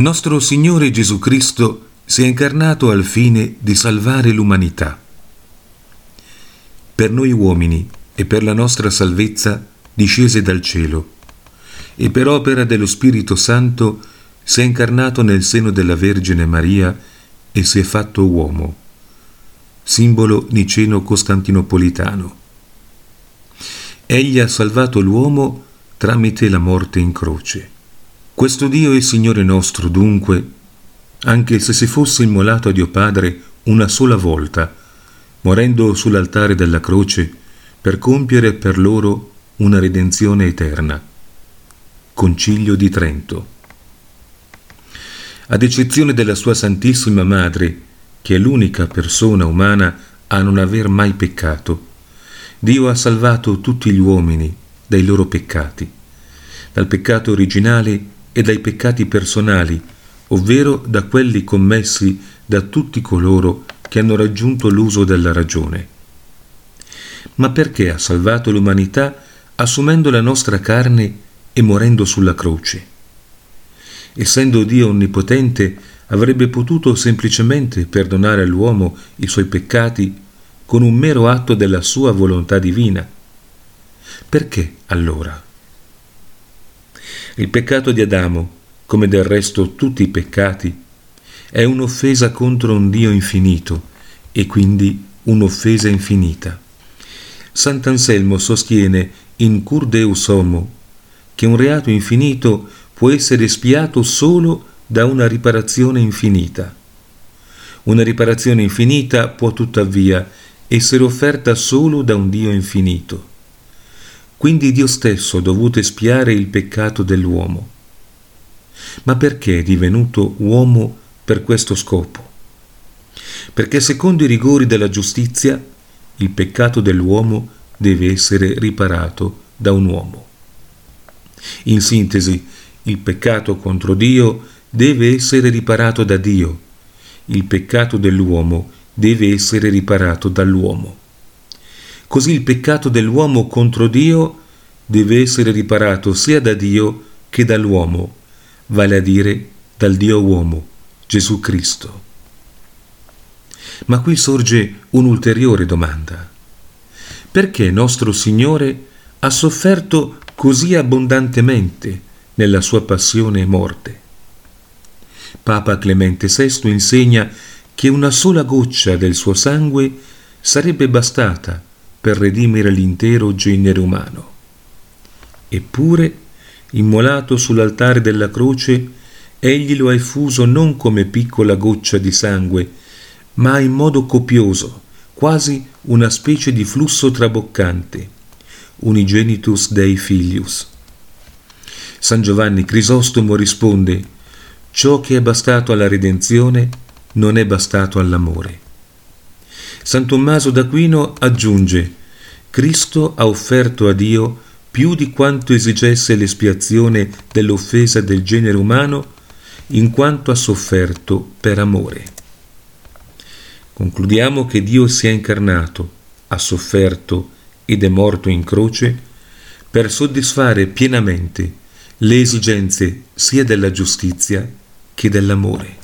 Nostro Signore Gesù Cristo si è incarnato al fine di salvare l'umanità. Per noi uomini e per la nostra salvezza discese dal cielo e per opera dello Spirito Santo si è incarnato nel seno della Vergine Maria e si è fatto uomo, simbolo niceno-costantinopolitano. Egli ha salvato l'uomo tramite la morte in croce. Questo Dio e Signore nostro, dunque, anche se si fosse immolato a Dio Padre una sola volta, morendo sull'altare della croce, per compiere per loro una redenzione eterna. Concilio di Trento. Ad eccezione della sua Santissima Madre, che è l'unica persona umana a non aver mai peccato, Dio ha salvato tutti gli uomini dai loro peccati, dal peccato originale e dai peccati personali, ovvero da quelli commessi da tutti coloro che hanno raggiunto l'uso della ragione. Ma perché ha salvato l'umanità assumendo la nostra carne e morendo sulla croce? Essendo Dio onnipotente, avrebbe potuto semplicemente perdonare all'uomo i suoi peccati con un mero atto della sua volontà divina. Perché allora? Il peccato di Adamo, come del resto tutti i peccati, è un'offesa contro un Dio infinito e quindi un'offesa infinita. Sant'Anselmo sostiene in Cur Deus Homo che un reato infinito può essere spiato solo da una riparazione infinita. Una riparazione infinita può tuttavia essere offerta solo da un Dio infinito. Quindi Dio stesso ha dovuto espiare il peccato dell'uomo. Ma perché è divenuto uomo per questo scopo? Perché secondo i rigori della giustizia il peccato dell'uomo deve essere riparato da un uomo. In sintesi, il peccato contro Dio deve essere riparato da Dio, il peccato dell'uomo deve essere riparato dall'uomo. Così il peccato dell'uomo contro Dio deve essere riparato sia da Dio che dall'uomo, vale a dire dal Dio uomo, Gesù Cristo. Ma qui sorge un'ulteriore domanda. Perché nostro Signore ha sofferto così abbondantemente nella sua passione e morte? Papa Clemente VI insegna che una sola goccia del suo sangue sarebbe bastata per redimere l'intero genere umano. Eppure, immolato sull'altare della croce, egli lo ha effuso non come piccola goccia di sangue, ma in modo copioso, quasi una specie di flusso traboccante, unigenitus Dei Filius. San Giovanni Crisostomo risponde, ciò che è bastato alla redenzione non è bastato all'amore. San Tommaso d'Aquino aggiunge, Cristo ha offerto a Dio più di quanto esigesse l'espiazione dell'offesa del genere umano, in quanto ha sofferto per amore. Concludiamo che Dio si è incarnato, ha sofferto ed è morto in croce per soddisfare pienamente le esigenze sia della giustizia che dell'amore.